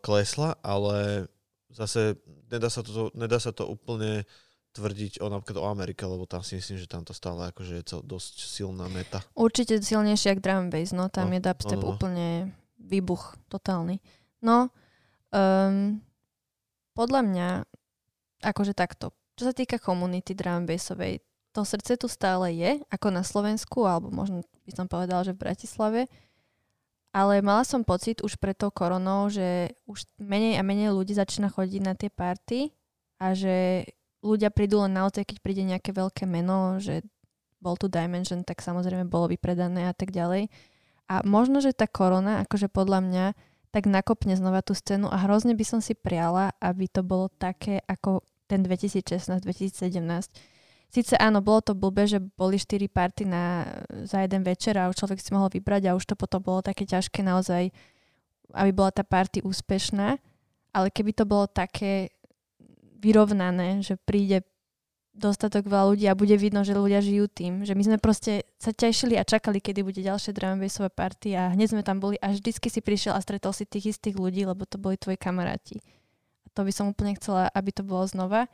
klesla, ale zase nedá sa to, nedá sa to úplne tvrdiť o napríklad o Amerike, lebo tam si myslím, že tam to stále akože je cel, dosť silná meta. Určite silnejšie ako drum bass, no tam No, je dubstep no, no, no. úplne výbuch totálny. No, um, podľa mňa, akože takto, čo sa týka komunity drum bassovej, to srdce tu stále je, ako na Slovensku, alebo možno by som povedala, že v Bratislave, ale mala som pocit už pred tou koronou, že už menej a menej ľudí začína chodiť na tie party a že ľudia prídu len naozaj, keď príde nejaké veľké meno, že bol tu Dimension, tak samozrejme bolo vypredané a tak ďalej. A možno, že tá korona, akože podľa mňa, tak nakopne znova tú scénu a hrozne by som si priala, aby to bolo také ako ten 2016-2017. Sice áno, bolo to blbé, že boli 4 party na, za jeden večer a človek si mohol vybrať a už to potom bolo také ťažké naozaj, aby bola tá party úspešná. Ale keby to bolo také vyrovnané, že príde dostatok veľa ľudí a bude vidno, že ľudia žijú tým, že my sme proste sa tešili a čakali, kedy bude ďalšie drum and bassové party a hneď sme tam boli a vždycky si prišiel a stretol si tých istých ľudí, lebo to boli tvoji kamaráti. A to by som úplne chcela, aby to bolo znova.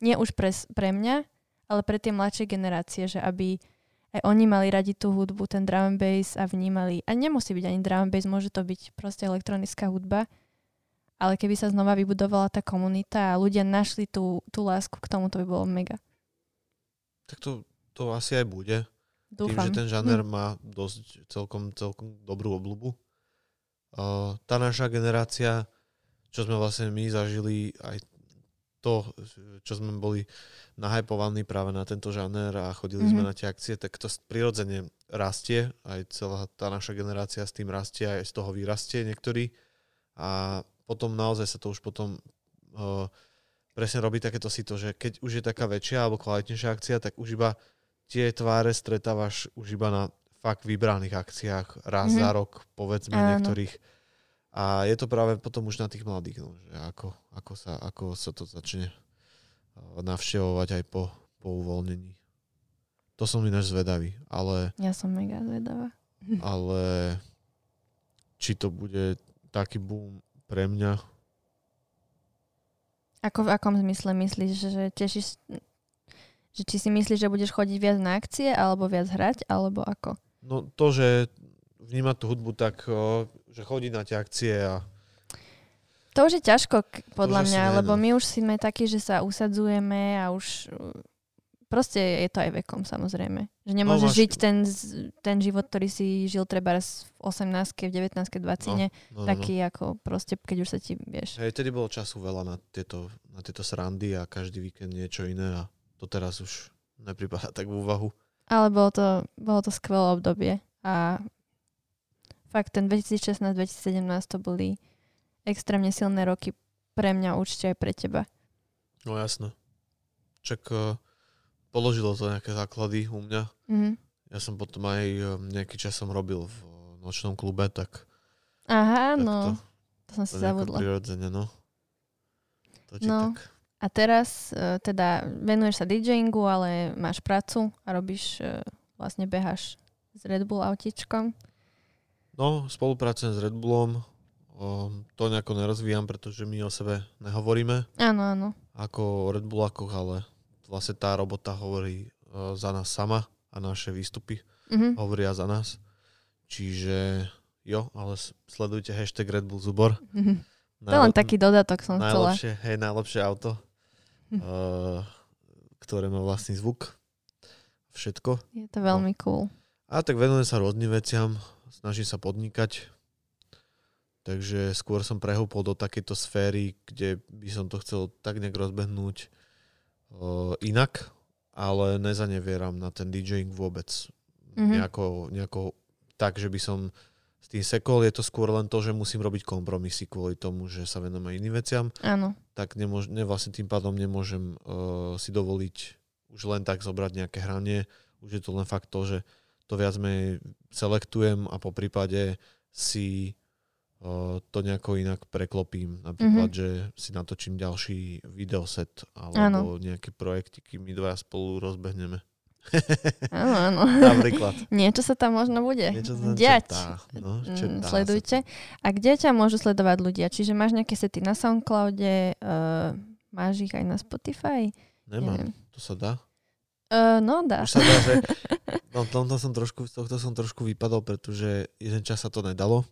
Nie už pre, pre mňa, ale pre tie mladšie generácie, že aby aj oni mali radi tú hudbu, ten drum and bass a vnímali. A nemusí byť ani drum and bass, môže to byť proste elektronická hudba. Ale keby sa znova vybudovala tá komunita a ľudia našli tú, tú lásku k tomu, to by bolo mega. Tak to, to asi aj bude. Dúfam. Tým, že ten žáner Hm. má dosť celkom, celkom dobrú obľubu. Uh, tá naša generácia, čo sme vlastne my zažili, aj to, čo sme boli nahypovaní práve na tento žáner a chodili sme Mhm. na tie akcie, tak to prirodzene rastie, aj celá tá naša generácia s tým rastie, aj z toho vyrastie niektorí. A potom naozaj sa to už potom uh, presne robí takéto si to, že keď už je taká väčšia alebo kvalitnejšia akcia, tak už iba tie tváre stretávaš už iba na fakt vybraných akciách raz Mhm. za rok, povedzme Áno. niektorých. A je to práve potom už na tých mladých, no, že ako, ako, sa, ako sa to začne uh, navštevovať aj po, po uvoľnení. To som ináč zvedavý, ale, Ja som mega zvedavá. ale či to bude taký boom pre mňa, Ako v akom zmysle myslíš, že tešíš, že či si myslíš, že budeš chodiť viac na akcie, alebo viac hrať, alebo ako? no to, že vnímať tú hudbu tak, že chodí na tie akcie a To už je ťažko, podľa asi mňa, ne, lebo no. my už sme takí, že sa usadzujeme a už uh, proste je to aj vekom samozrejme. Že nemôžeš máš- žiť ten, ten život, ktorý si žil treba raz v 18 v 19 20 no, no, taký ako proste, keď už sa ti, vieš. Hej, tedy bolo času veľa na tieto, na tieto srandy a každý víkend niečo iné a to teraz už nepripadá tak v úvahu. Ale bolo to, bolo to skvelé obdobie a fakt ten 2016-2017 to boli extrémne silné roky pre mňa určite aj pre teba. No jasné. Čak uh, položilo to nejaké základy u mňa. Mhm. Ja som potom aj uh, nejaký čas som robil v uh, nočnom klube, tak, Aha, tak no, to, to som si to zabudla. prirodzene, no. To ti No. tak. A teraz e, teda venuješ sa DJingu, ale máš prácu a robíš, e, vlastne beháš s Red Bull autičkom. No, spolupracujem s Red Bullom. Um, to nejako nerozvíjam, pretože my o sebe nehovoríme Áno, áno. ako o Red Bullakoch, ale vlastne tá robota hovorí uh, za nás sama a naše výstupy Mhm. hovoria za nás. Čiže jo, ale sledujte hashtag Red Bull Zubor. Mhm. To je len taký dodatok som chcela. najlepšie, hej, najlepšie auto, Hm. uh, ktoré má vlastný zvuk. Všetko. Je to veľmi cool. A tak venujem sa rôznym veciam, snažím sa podnikať. Takže skôr som prehúpol do takejto sféry, kde by som to chcel tak nejak rozbehnúť uh, inak, ale nezanevieram na ten DJing vôbec. Mhm. Nejako, nejako tak, že by som s tým sekol. Je to skôr len to, že musím robiť kompromisy kvôli tomu, že sa venujem aj iným veciam Áno. tak nemôž, ne, vlastne tým pádom nemôžem uh, si dovoliť už len tak zobrať nejaké hranie. Už je to len fakt to, že to viac menej selektujem a po prípade si uh, to nejako inak preklopím. Napríklad, Mhm. že si natočím ďalší videoset alebo nejaké projekty, kým my dvaja spolu rozbehneme. Áno, áno. Napríklad. Niečo sa tam možno bude Niečo sa tam diať. četá, no, Mm, sa Sledujte. A kde ťa môžu sledovať ľudia? Čiže máš nejaké sety na Soundcloude, uh, máš ich aj na Spotify? Nemám, Neviem. to sa dá. Uh, no dá. Už sa dá, že no, tomto som trošku, z tohto som trošku vypadol, pretože jeden čas sa to nedalo.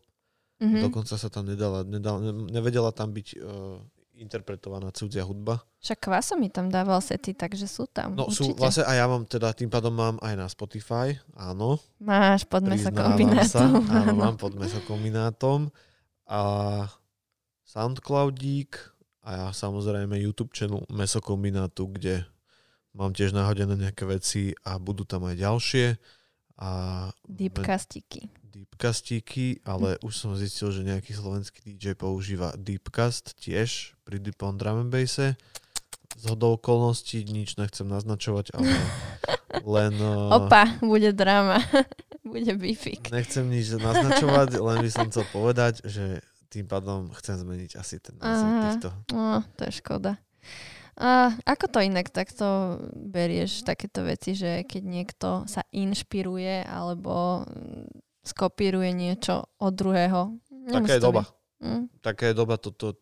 Mhm. Dokonca sa tam nedala, nedala ne- nevedela tam byť uh, interpretovaná cudzia hudba. Však Kvaso mi tam dával sety, takže sú tam. No sú, určite. vlastne aj ja mám teda, tým pádom mám aj na Spotify, áno. Máš pod meso priznávam sa, áno, mám pod mesokombinátom. A Soundcloudík a ja samozrejme YouTube channel mesokombinátu, kde mám tiež nahodené nejaké veci a budú tam aj ďalšie. A Deepcastiky. Deepcastíky, ale už som zistil, že nejaký slovenský DJ používa Deepcast tiež pri Deep on Drum and Basse. Z hodou okolností nič nechcem naznačovať, ale len... Uh, Opa, bude drama. bude bifik. nechcem nič naznačovať, len by som chcel povedať, že tým pádom chcem zmeniť asi ten názov Aha. týchto. No, to je škoda. A ako to inak takto berieš takéto veci, že keď niekto sa inšpiruje alebo mm, skopíruje niečo od druhého? Taká je doba. Mm, Taká je doba, toto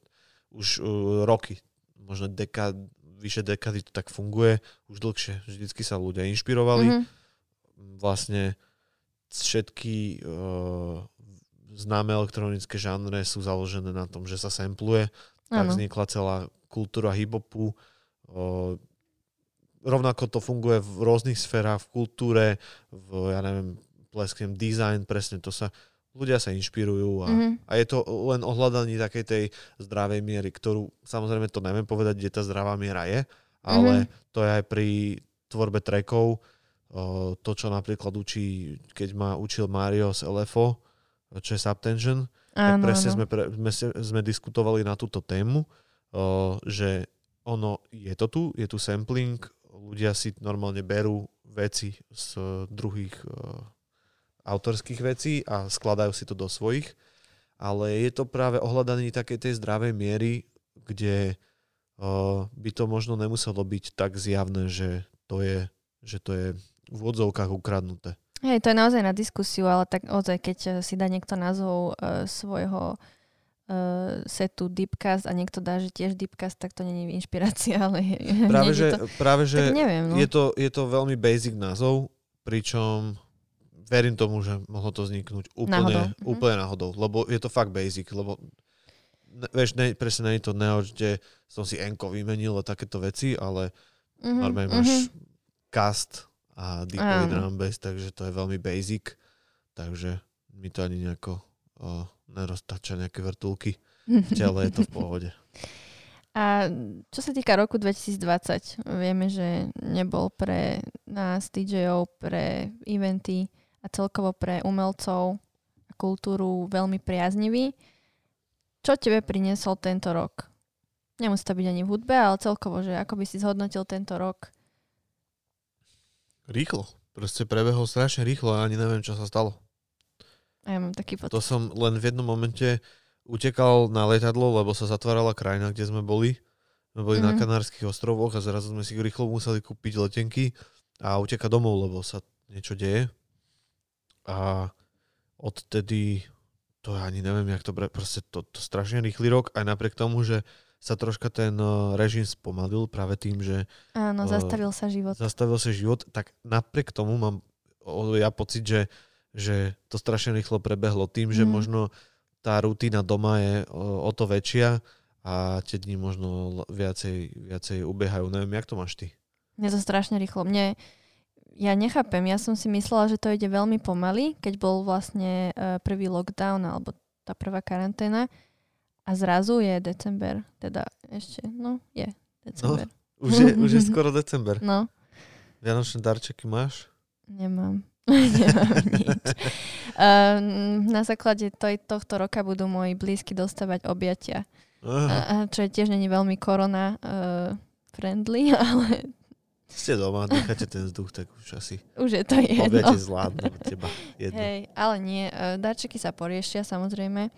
už uh, roky, možno dekád, vyše dekády to tak funguje, už dlhšie. Vždycky sa ľudia inšpirovali. mhm. vlastne všetky uh, známe elektronické žánre sú založené na tom, že sa sampluje. Tak Áno. vznikla celá kultúra hip-hopu. Rovnako to funguje v rôznych sférach, v kultúre, v, ja neviem, plesknem design, presne to sa, ľudia sa inšpirujú a, mm-hmm. a je to len ohľadaní takej tej zdravej miery, ktorú, samozrejme to neviem povedať, kde tá zdravá miera je, ale mm-hmm. to je aj pri tvorbe trackov, to, čo napríklad učí, keď ma učil Mario z LFO, čo je Subtension, tak presne Sme, pre, sme, sme diskutovali na túto tému, že ono, je to tu, je tu sampling, ľudia si normálne berú veci z druhých autorských vecí a skladajú si to do svojich, ale je to práve ohľadanie takej tej zdravej miery, kde by to možno nemuselo byť tak zjavné, že to je, že to je v odzovkách ukradnuté. Hej, to je naozaj na diskusiu, ale tak ozaj, keď si dá niekto názov uh, svojho uh, setu Deepcast a niekto dá, že tiež Deepcast, tak to není inšpirácia, ale práve, že, to, práve, že neviem, no. je, to, je to veľmi basic názov, pričom verím tomu, že mohlo to vzniknúť úplne náhodou, mhm. úplne náhodou lebo je to fakt basic, lebo ne, vieš, ne, presne nie je to neo, kde som si enko vymenil a takéto veci, ale mm-hmm, normálne máš mm-hmm. cast a deepový drum bass, takže to je veľmi basic, takže mi to ani nejako o, neroztača nejaké vrtulky v tele, je to v pohode. A čo sa týka roku 2020, vieme, že nebol pre nás DJov, pre eventy a celkovo pre umelcov a kultúru veľmi priaznivý. Čo tebe priniesol tento rok? Nemusí to byť ani v hudbe, ale celkovo, že ako by si zhodnotil tento rok Rýchlo. Proste prebehol strašne rýchlo a ani neviem, čo sa stalo. A ja mám taký pocit. To som len v jednom momente utekal na letadlo, lebo sa zatvárala krajina, kde sme boli. Sme boli mm-hmm. na mhm. Kanárskych ostrovoch a zrazu sme si rýchlo museli kúpiť letenky a utekať domov, lebo sa niečo deje. A odtedy to ja ani neviem, jak to bre, proste to, to strašne rýchly rok, aj napriek tomu, že sa troška ten eh, režim spomalil práve tým, že... Áno, uh, zastavil sa život. Zastavil sa život, tak napriek tomu mám ja pocit, že, že to strašne rýchlo prebehlo tým, mm. že mhm. možno tá rutina doma je o, o to väčšia a tie dni možno viacej, viacej ubiehajú. Neviem, jak to máš ty? Mne to strašne rýchlo. Mne, ja nechápem, ja som si myslela, že to ide veľmi pomaly, keď bol vlastne uh, prvý lockdown alebo tá prvá karanténa a zrazu je december, teda ešte, no, je december. No, už, je, už je skoro december. No. Vianočné darčeky máš? Nemám. Nemám nič. Uh, na základe toj, tohto roka budú moji blízky dostávať objatia. Uh, čo je tiež není veľmi korona uh, friendly, ale ste doma, necháte ten vzduch, tak už asi už je to jedno. Objate zvládnu teba jedno. Hej, ale nie, uh, darčeky sa poriešia samozrejme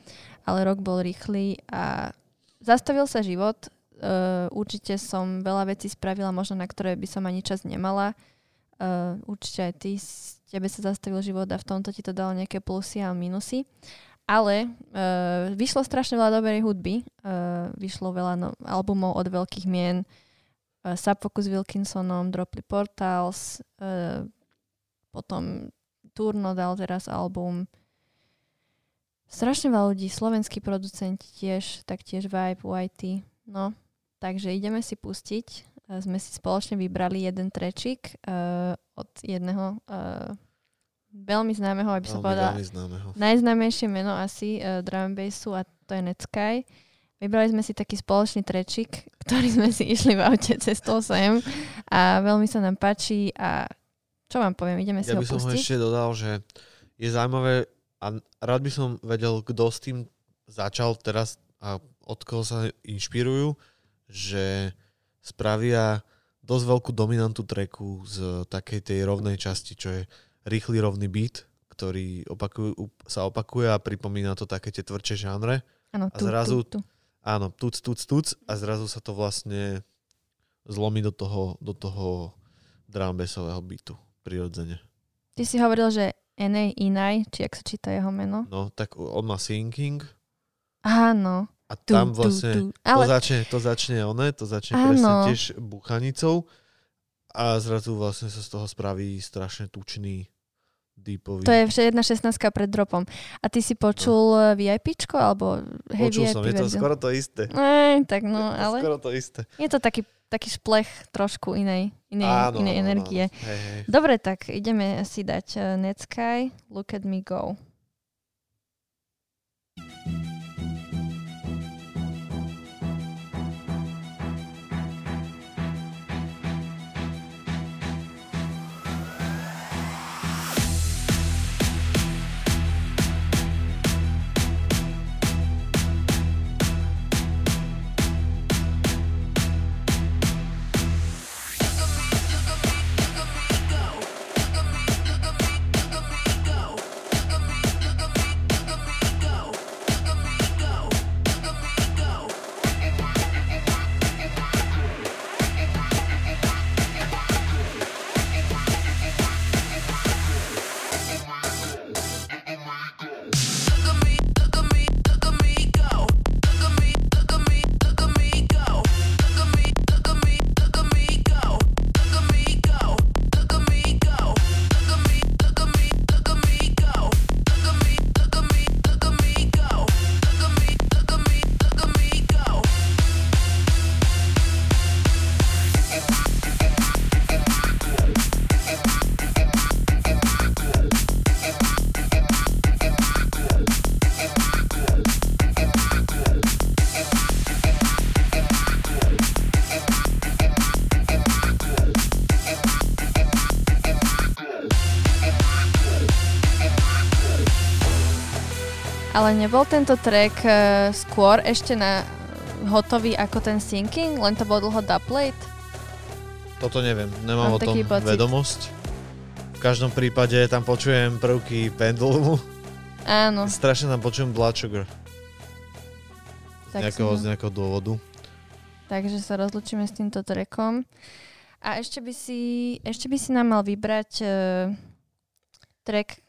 ale rok bol rýchly a zastavil sa život. Uh, určite som veľa vecí spravila, možno na ktoré by som ani čas nemala. Uh, určite aj ty, tebe sa zastavil život a v tomto ti to dalo nejaké plusy a minusy. Ale uh, vyšlo strašne veľa dobrej hudby. Uh, vyšlo veľa no, albumov od veľkých mien. Uh, Subfocus Wilkinsonom, Droply Portals, uh, potom Turno dal teraz album. Strašne veľa ľudí, slovenskí producenti tiež, taktiež Vibe, YT. No, takže ideme si pustiť. Uh, sme si spoločne vybrali jeden trečik uh, od jedného uh, veľmi známeho, aby som povedala, najznámejšie meno asi uh, drum bassu a to je Netsky. Vybrali sme si taký spoločný trečik, ktorý sme si išli v aute cestou sem a veľmi sa nám páči a čo vám poviem, ideme si ja ho pustiť. Ja by som ešte dodal, že je zaujímavé, a rád by som vedel, kto s tým začal teraz a od koho sa inšpirujú, že spravia dosť veľkú dominantu treku z takej tej rovnej časti, čo je rýchly rovný beat, ktorý opakujú, sa opakuje a pripomína to také tie tvrdšie žánre. Áno, a zrazu, tu, tu. Áno, tuc, tuc, tuc a zrazu sa to vlastne zlomí do toho, do toho drumbasového beatu prirodzene. Ty si hovoril, že N.A. Inaj, či ak sa číta jeho meno. No, tak on má Sinking. Áno. A tam vlastne. Ale... to, začne, to začne one, to začne Áno. presne tiež buchanicou a zrazu vlastne sa z toho spraví strašne tučný deepový. To je jedna 16 pred dropom. A ty si počul no. VIPčko, alebo hej, Počul VIP som, je to skoro to isté. Ej, tak no, je ale... skoro to isté. Je to taký taký šplech trošku inej, inej, Áno, inej áno, energie. áno. Hej, hej. Dobre, tak ideme si dať uh, Netsky, Look at me go. Ale nebol tento track uh, skôr ešte na hotový ako ten Sinking? Len to bolo dlho dubplate? Toto neviem, nemám Mám o tom pocit. vedomosť. V každom prípade tam počujem prvky pendulumu. Áno. Strašne tam počujem Blood Sugar. Z Tak nejakého, z nejakého dôvodu. Takže sa rozlučíme s týmto trackom. A ešte by si, ešte by si nám mal vybrať uh, track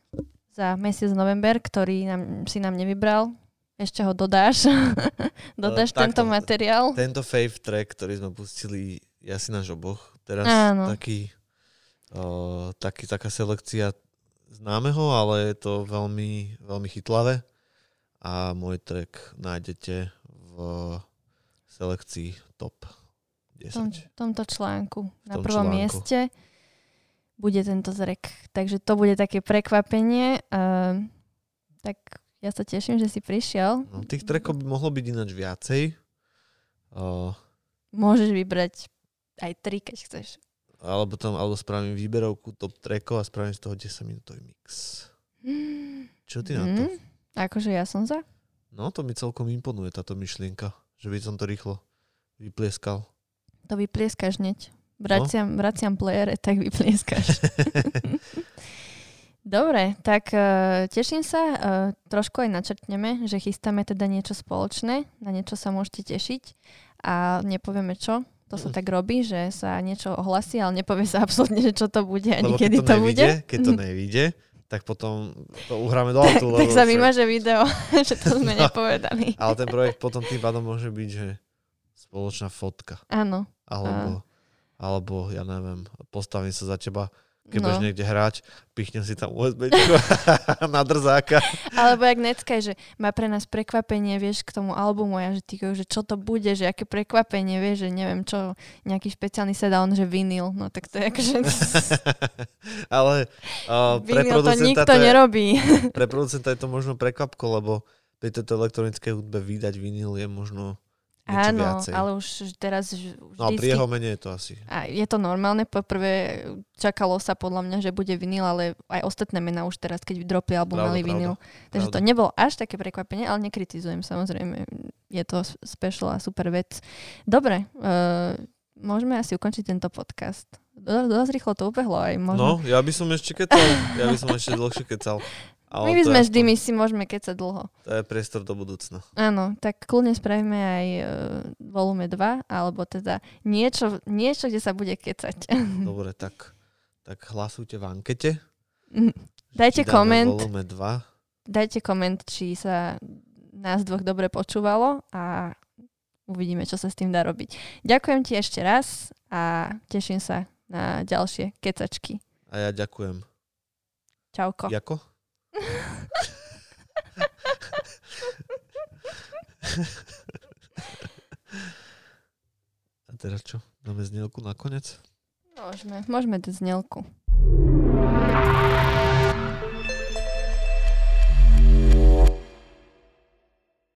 za mesiac november, ktorý nám, si nám nevybral. Ešte ho dodáš. dodáš takto. tento materiál. Tento fave track, ktorý sme pustili, je asi náš oboch. Teraz Áno. taký, uh, taký, taká selekcia známeho, ale je to veľmi, veľmi chytlavé. A môj track nájdete v selekcii top v tom, 10. v tomto článku na tom prvom článku. mieste bude tento zrek. Takže to bude také prekvapenie. Uh, tak ja sa teším, že si prišiel. No, tých trackov by mohlo byť ináč viacej. Uh, Môžeš vybrať aj tri, keď chceš. alebo tam, alebo spravím výberovku top trackov a spravím z toho 10 minútový mix. Čo ty na to? Mm, akože ja som za. No, to mi celkom imponuje táto myšlienka, že by som to rýchlo vyplieskal. To vyplieskaš hneď. No. Vraciam, vraciam playere, tak vyplieskaš. Dobre, tak uh, teším sa. Uh, trošku aj načrtneme, že chystáme teda niečo spoločné. Na niečo sa môžete tešiť. A nepovieme čo. To sa tak robí, že sa niečo ohlasí, ale nepovie sa absolútne, že čo to bude ani Lebo kedy to, to, bude. nevíde, keď to nevíde, tak potom to uhráme do autu. tak lebo sa však- vymaže video, že to sme No. nepovedali. Ale ten projekt potom tým pádom môže byť, že spoločná fotka. Áno. Alebo, alebo ja neviem, postavím sa za teba, keď No. niekde hrať, pichnem si tam USB na drzáka. Alebo jak Necka, že má pre nás prekvapenie, vieš, k tomu albumu, ja, že, ty, že čo to bude, že aké prekvapenie, vieš, že neviem čo, nejaký špeciálny on, že vinyl, no tak to je akože Ale uh, pre to nikto to je, nerobí. pre producenta je to možno prekvapko, lebo pri tejto elektronickej hudbe vydať vinyl je možno niečo Áno, viacej. ale už teraz No a pri vždycky, jeho mene je to asi. a je to normálne, poprvé čakalo sa podľa mňa, že bude vinyl, ale aj ostatné mená už teraz, keď dropli album, mali vinyl. Takže to pravda. nebolo až také prekvapenie, ale nekritizujem samozrejme. Je to special a super vec. Dobre, uh, môžeme asi ukončiť tento podcast. Do- Dosť rýchlo to ubehlo aj možno. No, ja by som ešte kecal. Ja by som ešte dlhšie kecal. Ale My by sme vždy, my si môžeme kecať dlho. To je priestor do budúcna. Áno, tak kľudne spravíme aj uh, volume 2, alebo teda niečo, niečo, kde sa bude kecať. Dobre, tak, tak hlasujte v ankete. Dajte Či dáme koment. Volume 2. Dajte koment, či sa nás dvoch dobre počúvalo a uvidíme, čo sa s tým dá robiť. Ďakujem ti ešte raz a teším sa na ďalšie kecačky. A ja ďakujem. Čauko. Jako? A teraz čo? Dáme znielku nakoniec? Môžeme, môžeme dať znielku.